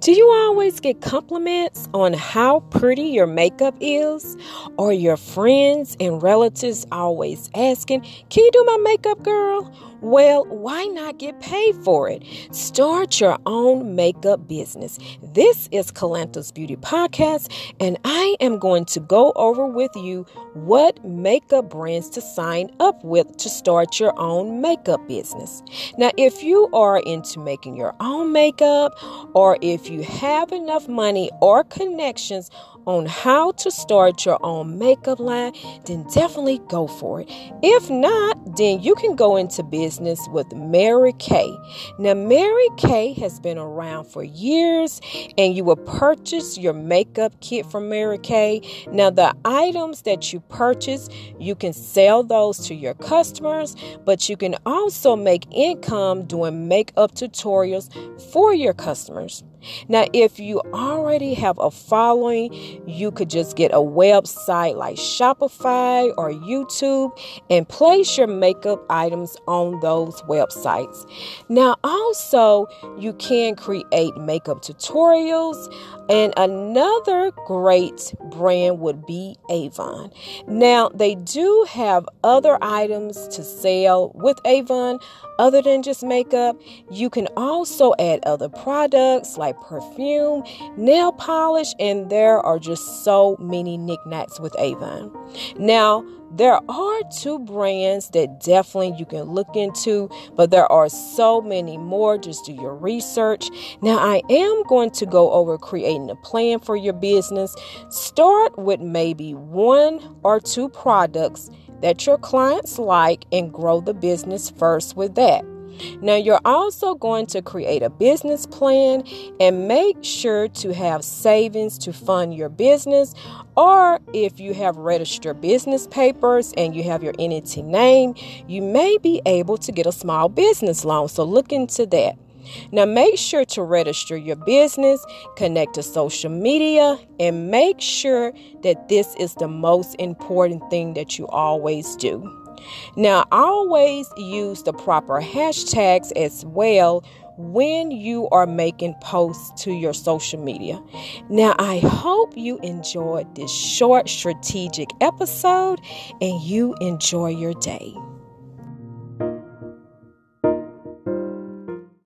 Do you always get compliments on how pretty your makeup is? Or your friends and relatives always asking, Can you do my makeup, girl? Well, why not get paid for it? Start your own makeup business. This is Calantha's Beauty Podcast, and I am going to go over with you what makeup brands to sign up with to start your own makeup business. Now, if you are into making your own makeup, or if you have enough money or connections on how to start your own makeup line, then definitely go for it. If not, then you can go into business with Mary Kay. Now, Mary Kay has been around for years, and you will purchase your makeup kit from Mary Kay. Now, the items that you purchase, you can sell those to your customers, but you can also make income doing makeup tutorials for your customers. Now, if you already have a following, you could just get a website like Shopify or YouTube and place your makeup items on those websites. Now, also, you can create makeup tutorials, and another great brand would be Avon. Now, they do have other items to sell with Avon other than just makeup. You can also add other products like perfume, nail polish, and there are just so many knickknacks with Avon. Now, there are two brands that definitely you can look into, but there are so many more. Just do your research. Now, I am going to go over creating a plan for your business. Start with maybe one or two products that your clients like and grow the business first with that. Now, you're also going to create a business plan and make sure to have savings to fund your business. Or if you have registered business papers and you have your entity name, you may be able to get a small business loan. So, look into that. Now, make sure to register your business, connect to social media, and make sure that this is the most important thing that you always do. Now, always use the proper hashtags as well when you are making posts to your social media. Now, I hope you enjoyed this short strategic episode and you enjoy your day.